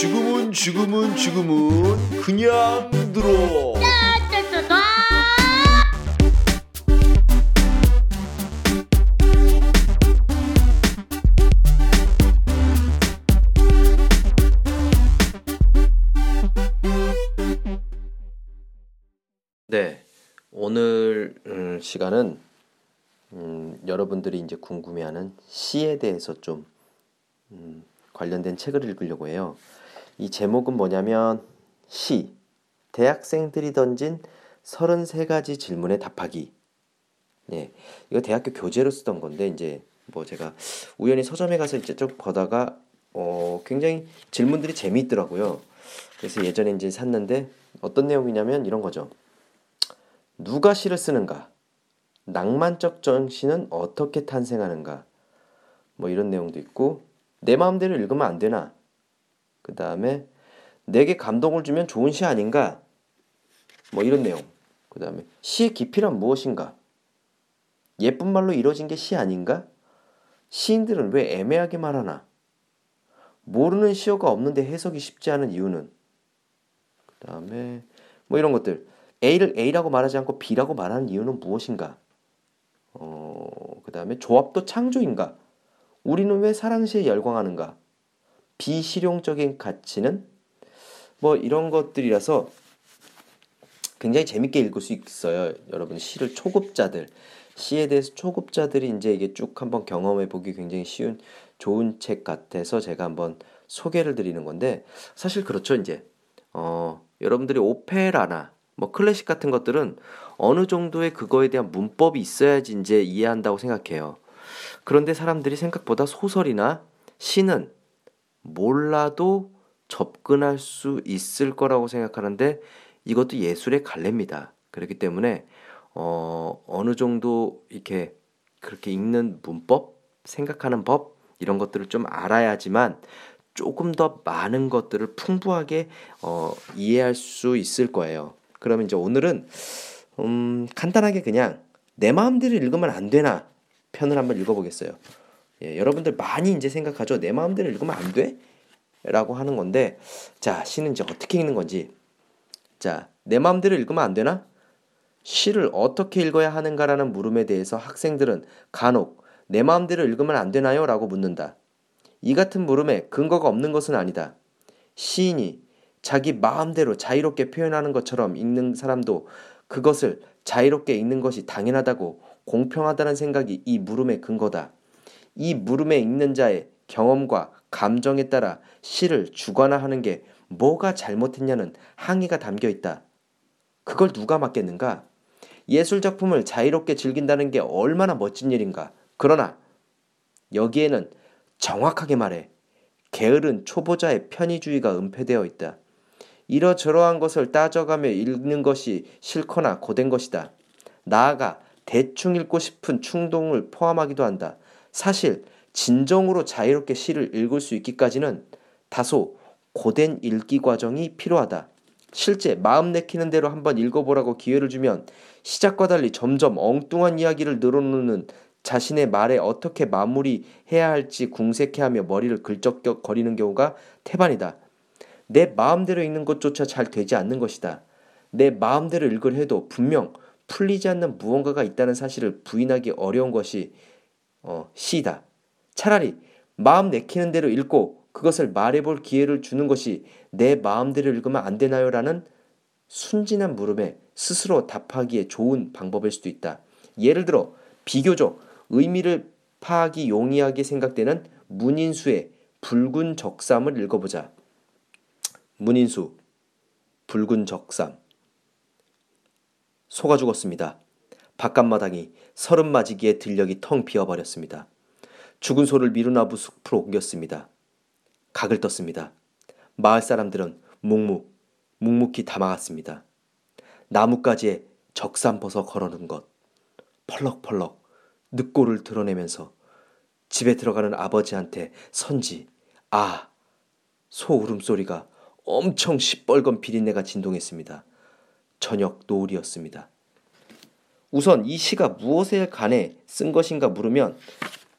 지금은 지금은 지금은 그냥 들어. 네, 오늘 음, 시간은 음, 여러분들이 이제 궁금해하는 시에 대해서 좀 음, 관련된 책을 읽으려고 해요. 이 제목은 뭐냐면 시 대학생들이 던진 33가지 질문에 답하기. 네, 이거 대학교 교재로 쓰던 건데 이제 뭐 제가 우연히 서점에 가서 이제 쭉 보다가 어, 굉장히 질문들이 재미있더라고요. 그래서 예전에 이제 샀는데 어떤 내용이냐면 이런 거죠. 누가 시를 쓰는가? 낭만적 정신은 어떻게 탄생하는가? 뭐 이런 내용도 있고 내 마음대로 읽으면 안 되나? 그 다음에 내게 감동을 주면 좋은 시 아닌가? 뭐 이런 내용. 그 다음에 시의 깊이란 무엇인가? 예쁜 말로 이루어진 게 시 아닌가? 시인들은 왜 애매하게 말하나? 모르는 시어가 없는데 해석이 쉽지 않은 이유는? 그 다음에 뭐 이런 것들. A를 A라고 말하지 않고 B라고 말하는 이유는 무엇인가? 어, 그 다음에 조합도 창조인가? 우리는 왜 사랑시에 열광하는가? 비실용적인 가치는? 뭐 이런 것들이라서 굉장히 재밌게 읽을 수 있어요. 여러분 시를 초급자들 시에 대해서 초급자들이 이제 이게 쭉 한번 경험해 보기 굉장히 쉬운 좋은 책 같아서 제가 한번 소개를 드리는 건데 사실 그렇죠 이제 어 여러분들이 오페라나 뭐 클래식 같은 것들은 어느 정도의 그거에 대한 문법이 있어야지 이제 이해한다고 생각해요. 그런데 사람들이 생각보다 소설이나 시는 몰라도 접근할 수 있을 거라고 생각하는데 이것도 예술의 갈래입니다. 그렇기 때문에 어, 어느 정도 이렇게 그렇게 읽는 문법, 생각하는 법 이런 것들을 좀 알아야지만 조금 더 많은 것들을 풍부하게 어, 이해할 수 있을 거예요. 그러면 이제 오늘은 음, 간단하게 그냥 내 마음대로 읽으면 안 되나 편을 한번 읽어보겠어요. 예, 여러분들 많이 이제 생각하죠. 내 마음대로 읽으면 안 돼? 라고 하는 건데, 자, 시는 이제 어떻게 읽는 건지. 자, 내 마음대로 읽으면 안 되나? 시를 어떻게 읽어야 하는가라는 물음에 대해서 학생들은 간혹 내 마음대로 읽으면 안 되나요? 라고 묻는다. 이 같은 물음에 근거가 없는 것은 아니다. 시인이 자기 마음대로 자유롭게 표현하는 것처럼 읽는 사람도 그것을 자유롭게 읽는 것이 당연하다고 공평하다는 생각이 이 물음의 근거다. 이 물음에 읽는 자의 경험과 감정에 따라 시를 주관화하는 게 뭐가 잘못했냐는 항의가 담겨 있다. 그걸 누가 맡겠는가? 예술 작품을 자유롭게 즐긴다는 게 얼마나 멋진 일인가. 그러나 여기에는 정확하게 말해 게으른 초보자의 편의주의가 은폐되어 있다. 이러저러한 것을 따져가며 읽는 것이 싫거나 고된 것이다. 나아가 대충 읽고 싶은 충동을 포함하기도 한다. 사실 진정으로 자유롭게 시를 읽을 수 있기까지는 다소 고된 읽기 과정이 필요하다. 실제 마음 내키는 대로 한번 읽어보라고 기회를 주면 시작과 달리 점점 엉뚱한 이야기를 늘어놓는 자신의 말에 어떻게 마무리해야 할지 궁색해하며 머리를 긁적거리는 경우가 태반이다. 내 마음대로 읽는 것조차 잘 되지 않는 것이다. 내 마음대로 읽을 해도 분명 풀리지 않는 무언가가 있다는 사실을 부인하기 어려운 것이 어, 시다. 차라리 마음 내키는 대로 읽고 그것을 말해볼 기회를 주는 것이 내 마음대로 읽으면 안 되나요? 라는 순진한 물음에 스스로 답하기에 좋은 방법일 수도 있다. 예를 들어 비교적 의미를 파악이 용이하게 생각되는 문인수의 붉은 적삼을 읽어보자. 문인수 붉은 적삼 소가 죽었습니다. 바깥마당이 서른 맞이기에 들녘이 텅 비어버렸습니다. 죽은 소를 미루나무 숲으로 옮겼습니다. 각을 떴습니다. 마을 사람들은 묵묵, 묵묵히 담아갔습니다. 나뭇가지에 적삼 벗어 걸어놓은 것, 펄럭펄럭 늑골을 드러내면서 집에 들어가는 아버지한테 선지, 아, 소 울음소리가 엄청 시뻘건 비린내가 진동했습니다. 저녁 노을이었습니다. 우선 이 시가 무엇에 관해 쓴 것인가 물으면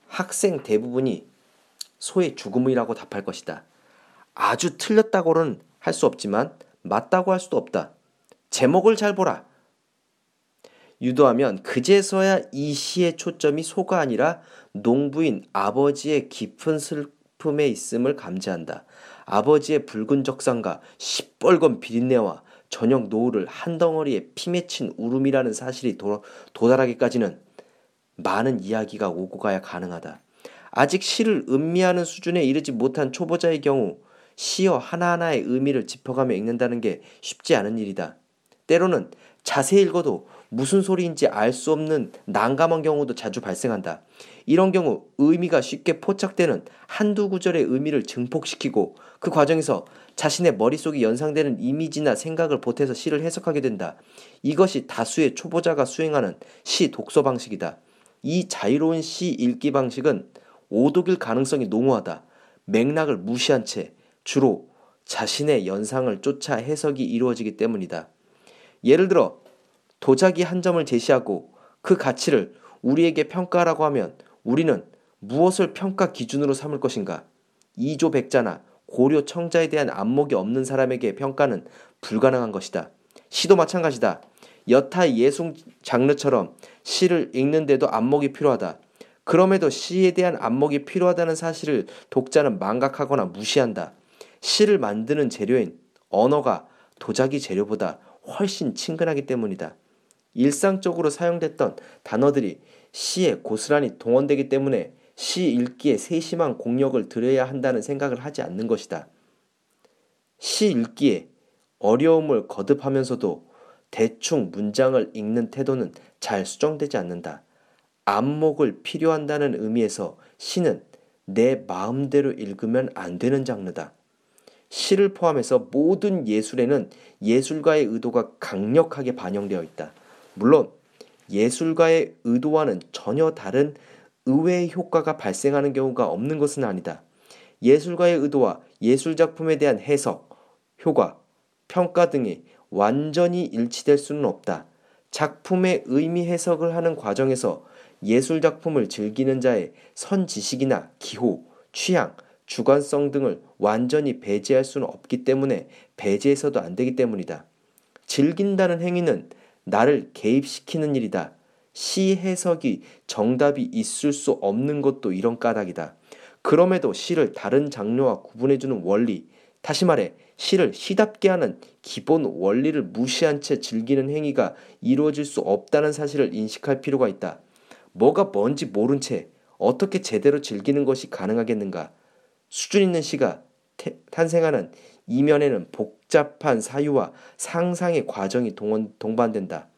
학생 대부분이 소의 죽음이라고 답할 것이다. 아주 틀렸다고는 할 수 없지만 맞다고 할 수도 없다. 제목을 잘 보라. 유도하면 그제서야 이 시의 초점이 소가 아니라 농부인 아버지의 깊은 슬픔에 있음을 감지한다. 아버지의 붉은 적상과 시뻘건 비린내와 저녁 노을을 한 덩어리에 피 맺힌 울음이라는 사실이 도, 도달하기까지는 많은 이야기가 오고 가야 가능하다. 아직 시를 음미하는 수준에 이르지 못한 초보자의 경우 시어 하나하나의 의미를 짚어가며 읽는다는 게 쉽지 않은 일이다. 때로는 자세히 읽어도 무슨 소리인지 알 수 없는 난감한 경우도 자주 발생한다. 이런 경우 의미가 쉽게 포착되는 한두 구절의 의미를 증폭시키고 그 과정에서 자신의 머릿속에 연상되는 이미지나 생각을 보태서 시를 해석하게 된다. 이것이 다수의 초보자가 수행하는 시 독서 방식이다. 이 자유로운 시 읽기 방식은 오독일 가능성이 농후하다. 맥락을 무시한 채 주로 자신의 연상을 쫓아 해석이 이루어지기 때문이다. 예를 들어 도자기 한 점을 제시하고 그 가치를 우리에게 평가하라고 하면 우리는 무엇을 평가 기준으로 삼을 것인가? 이조 백자나 고려 청자에 대한 안목이 없는 사람에게 평가는 불가능한 것이다. 시도 마찬가지다. 여타 예술 장르처럼 시를 읽는데도 안목이 필요하다. 그럼에도 시에 대한 안목이 필요하다는 사실을 독자는 망각하거나 무시한다. 시를 만드는 재료인 언어가 도자기 재료보다 훨씬 친근하기 때문이다. 일상적으로 사용됐던 단어들이 시에 고스란히 동원되기 때문에 시 읽기에 세심한 공력을 들여야 한다는 생각을 하지 않는 것이다. 시 읽기에 어려움을 거듭하면서도 대충 문장을 읽는 태도는 잘 수정되지 않는다. 안목을 필요한다는 의미에서 시는 내 마음대로 읽으면 안 되는 장르다. 시를 포함해서 모든 예술에는 예술가의 의도가 강력하게 반영되어 있다. 물론 예술가의 의도와는 전혀 다른 의외의 효과가 발생하는 경우가 없는 것은 아니다. 예술가의 의도와 예술 작품에 대한 해석, 효과, 평가 등이 완전히 일치될 수는 없다. 작품의 의미 해석을 하는 과정에서 예술 작품을 즐기는 자의 선지식이나 기호, 취향, 주관성 등을 완전히 배제할 수는 없기 때문에 배제해서도 안 되기 때문이다. 즐긴다는 행위는 나를 개입시키는 일이다. 시 해석이 정답이 있을 수 없는 것도 이런 까닭이다. 그럼에도 시를 다른 장르와 구분해주는 원리, 다시 말해 시를 시답게 하는 기본 원리를 무시한 채 즐기는 행위가 이루어질 수 없다는 사실을 인식할 필요가 있다. 뭐가 뭔지 모른 채 어떻게 제대로 즐기는 것이 가능하겠는가? 수준 있는 시가 탄생하는 이면에는 복잡한 사유와 상상의 과정이 동원, 동반된다.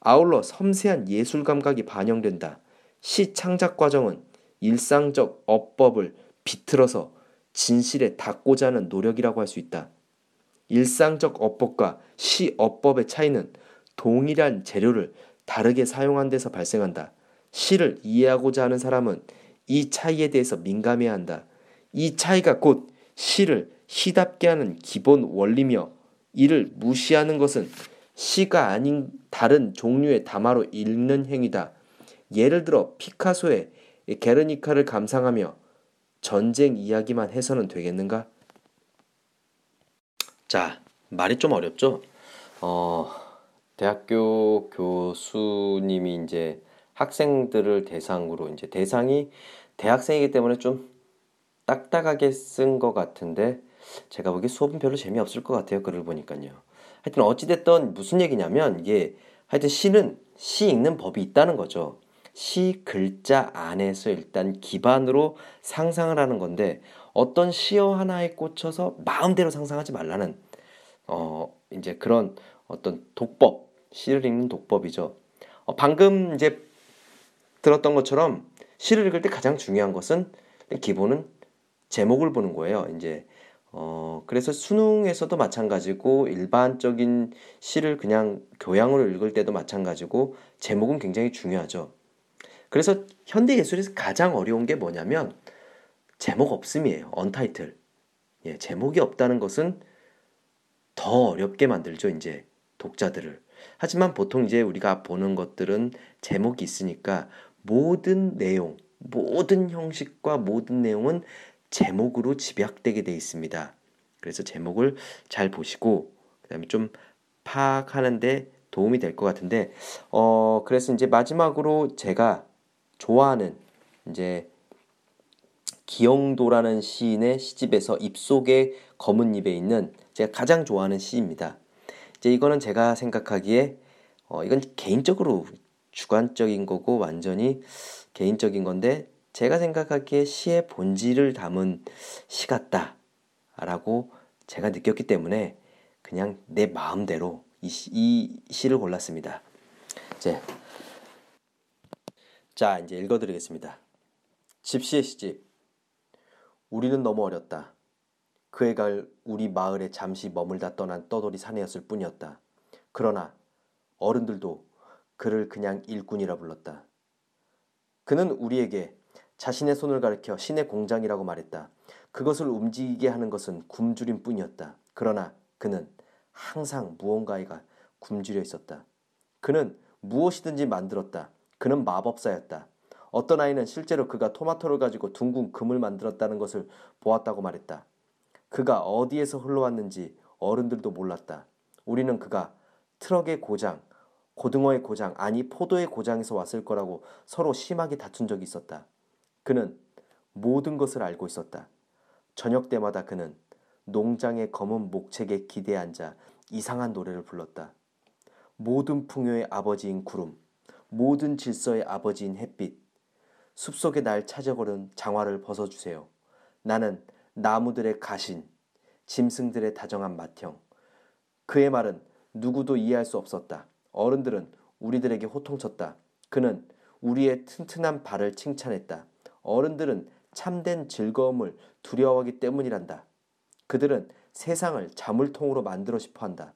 아울러 섬세한 예술 감각이 반영된다. 시 창작 과정은 일상적 어법을 비틀어서 진실에 닿고자 하는 노력이라고 할 수 있다. 일상적 어법과 시 어법의 차이는 동일한 재료를 다르게 사용한 데서 발생한다. 시를 이해하고자 하는 사람은 이 차이에 대해서 민감해야 한다. 이 차이가 곧 시를 시답게 하는 기본 원리며 이를 무시하는 것은 시가 아닌 다른 종류의 담화로 읽는 행위다. 예를 들어 피카소의 게르니카를 감상하며 전쟁 이야기만 해서는 되겠는가? 자, 말이 좀 어렵죠? 어, 대학교 교수님이 이제 학생들을 대상으로 이제 대상이 대학생이기 때문에 좀 딱딱하게 쓴 것 같은데 제가 보기에 수업은 별로 재미없을 것 같아요. 글을 보니까요. 하여튼 어찌됐든 무슨 얘기냐면 이게 하여튼 시는 시 읽는 법이 있다는 거죠. 시 글자 안에서 일단 기반으로 상상을 하는 건데 어떤 시어 하나에 꽂혀서 마음대로 상상하지 말라는 어 이제 그런 어떤 독법 시를 읽는 독법이죠. 어, 방금 이제 들었던 것처럼 시를 읽을 때 가장 중요한 것은 기본은 제목을 보는 거예요. 이제 어 그래서 수능에서도 마찬가지고 일반적인 시를 그냥 교양으로 읽을 때도 마찬가지고 제목은 굉장히 중요하죠. 그래서 현대 예술에서 가장 어려운 게 뭐냐면 제목 없음이에요. 언타이틀. 예, 제목이 없다는 것은 더 어렵게 만들죠. 이제 독자들을. 하지만 보통 이제 우리가 보는 것들은 제목이 있으니까 모든 내용, 모든 형식과 모든 내용은 제목으로 집약되게 되어 있습니다. 그래서 제목을 잘 보시고 그다음에 좀 파악하는데 도움이 될 것 같은데 어 그래서 이제 마지막으로 제가 좋아하는 이제 기영도라는 시인의 시집에서 입속의 검은 잎에 있는 제가 가장 좋아하는 시입니다. 이제 이거는 제가 생각하기에 어 이건 개인적으로 주관적인 거고 완전히 개인적인 건데 제가 생각하기에 시의 본질을 담은 시 같다라고 제가 느꼈기 때문에 그냥 내 마음대로 이, 시, 이 시를 골랐습니다. 이제 자 이제 읽어드리겠습니다. 집시의 시집 우리는 너무 어렸다. 그 애가 우리 마을에 잠시 머물다 떠난 떠돌이 사내였을 뿐이었다. 그러나 어른들도 그를 그냥 일꾼이라 불렀다. 그는 우리에게 자신의 손을 가리켜 신의 공장이라고 말했다. 그것을 움직이게 하는 것은 굶주림 뿐이었다. 그러나 그는 항상 무언가가 굶주려 있었다. 그는 무엇이든지 만들었다. 그는 마법사였다. 어떤 아이는 실제로 그가 토마토를 가지고 둥근 금을 만들었다는 것을 보았다고 말했다. 그가 어디에서 흘러왔는지 어른들도 몰랐다. 우리는 그가 트럭의 고장, 고등어의 고장, 아니 포도의 고장에서 왔을 거라고 서로 심하게 다툰 적이 있었다. 그는 모든 것을 알고 있었다. 저녁 때마다 그는 농장의 검은 목책에 기대 앉아 이상한 노래를 불렀다. 모든 풍요의 아버지인 구름, 모든 질서의 아버지인 햇빛, 숲속에 날 찾아거는 장화를 벗어주세요. 나는 나무들의 가신, 짐승들의 다정한 맏형. 그의 말은 누구도 이해할 수 없었다. 어른들은 우리들에게 호통쳤다. 그는 우리의 튼튼한 발을 칭찬했다. 어른들은 참된 즐거움을 두려워하기 때문이란다. 그들은 세상을 자물통으로 만들어 싶어 한다.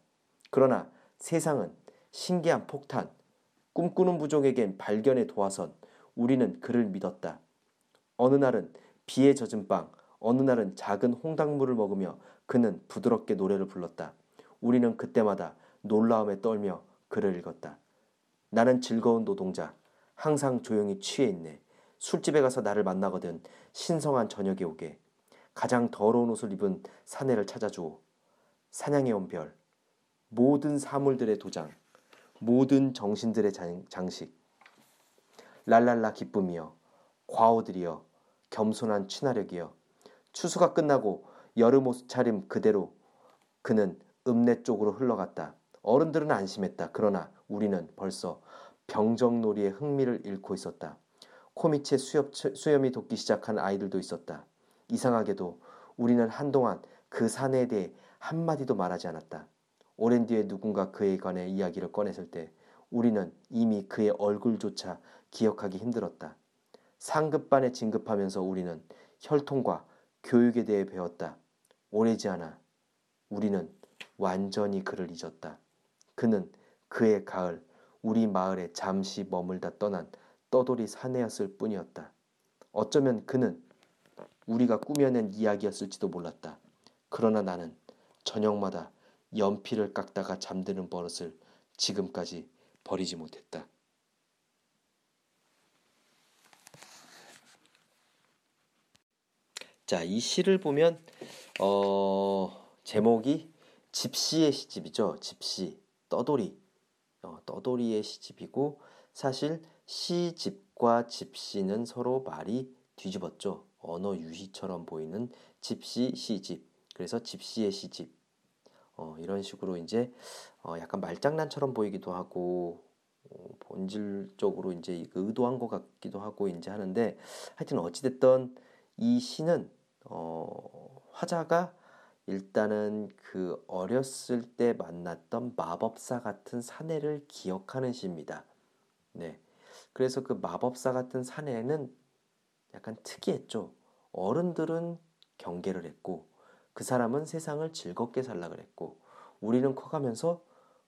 그러나 세상은 신기한 폭탄, 꿈꾸는 부족에겐 발견의 도화선, 우리는 그를 믿었다. 어느 날은 비에 젖은 빵, 어느 날은 작은 홍당무를 먹으며 그는 부드럽게 노래를 불렀다. 우리는 그때마다 놀라움에 떨며 글을 읽었다. 나는 즐거운 노동자, 항상 조용히 취해 있네. 술집에 가서 나를 만나거든 신성한 저녁에 오게. 가장 더러운 옷을 입은 사내를 찾아주오. 사냥해 온 별, 모든 사물들의 도장, 모든 정신들의 장식, 랄랄라 기쁨이여, 과오들이여, 겸손한 친화력이여, 추수가 끝나고 여름 옷차림 그대로 그는 읍내 쪽으로 흘러갔다. 어른들은 안심했다. 그러나 우리는 벌써 병정놀이의 흥미를 잃고 있었다. 코밑에 수염, 수염이 돋기 시작한 아이들도 있었다. 이상하게도 우리는 한동안 그 사내에 대해 한마디도 말하지 않았다. 오랜 뒤에 누군가 그에 관해 이야기를 꺼냈을 때 우리는 이미 그의 얼굴조차 기억하기 힘들었다. 상급반에 진급하면서 우리는 혈통과 교육에 대해 배웠다. 오래지 않아 우리는 완전히 그를 잊었다. 그는 그의 가을 우리 마을에 잠시 머물다 떠난 떠돌이 사내였을 뿐이었다. 어쩌면 그는 우리가 꾸며낸 이야기였을지도 몰랐다. 그러나 나는 저녁마다 연필을 깎다가 잠드는 버릇을 지금까지 버리지 못했다. 자, 이 시를 보면 어, 제목이 집시의 시집이죠. 집시, 떠돌이, 어, 떠돌이의 시집이고 사실 시집과 집시는 서로 말이 뒤집었죠. 언어 유희처럼 보이는 집시 시집. 그래서 집시의 시집. 어, 이런 식으로 이제 어, 약간 말장난처럼 보이기도 하고 어, 본질적으로 이제 의도한 것 같기도 하고 이제 하는데 하여튼 어찌됐던 이 시는 어, 화자가 일단은 그 어렸을 때 만났던 마법사 같은 사내를 기억하는 시입니다. 네. 그래서 그 마법사 같은 사내는 약간 특이했죠. 어른들은 경계를 했고 그 사람은 세상을 즐겁게 살라 그랬고 우리는 커가면서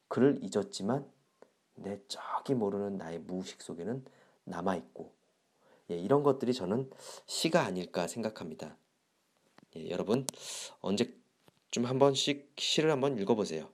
그를 잊었지만 내 저기 모르는 나의 무의식 속에는 남아 있고 예, 이런 것들이 저는 시가 아닐까 생각합니다. 예, 여러분 언제 좀한 번씩 시를 한번 읽어보세요.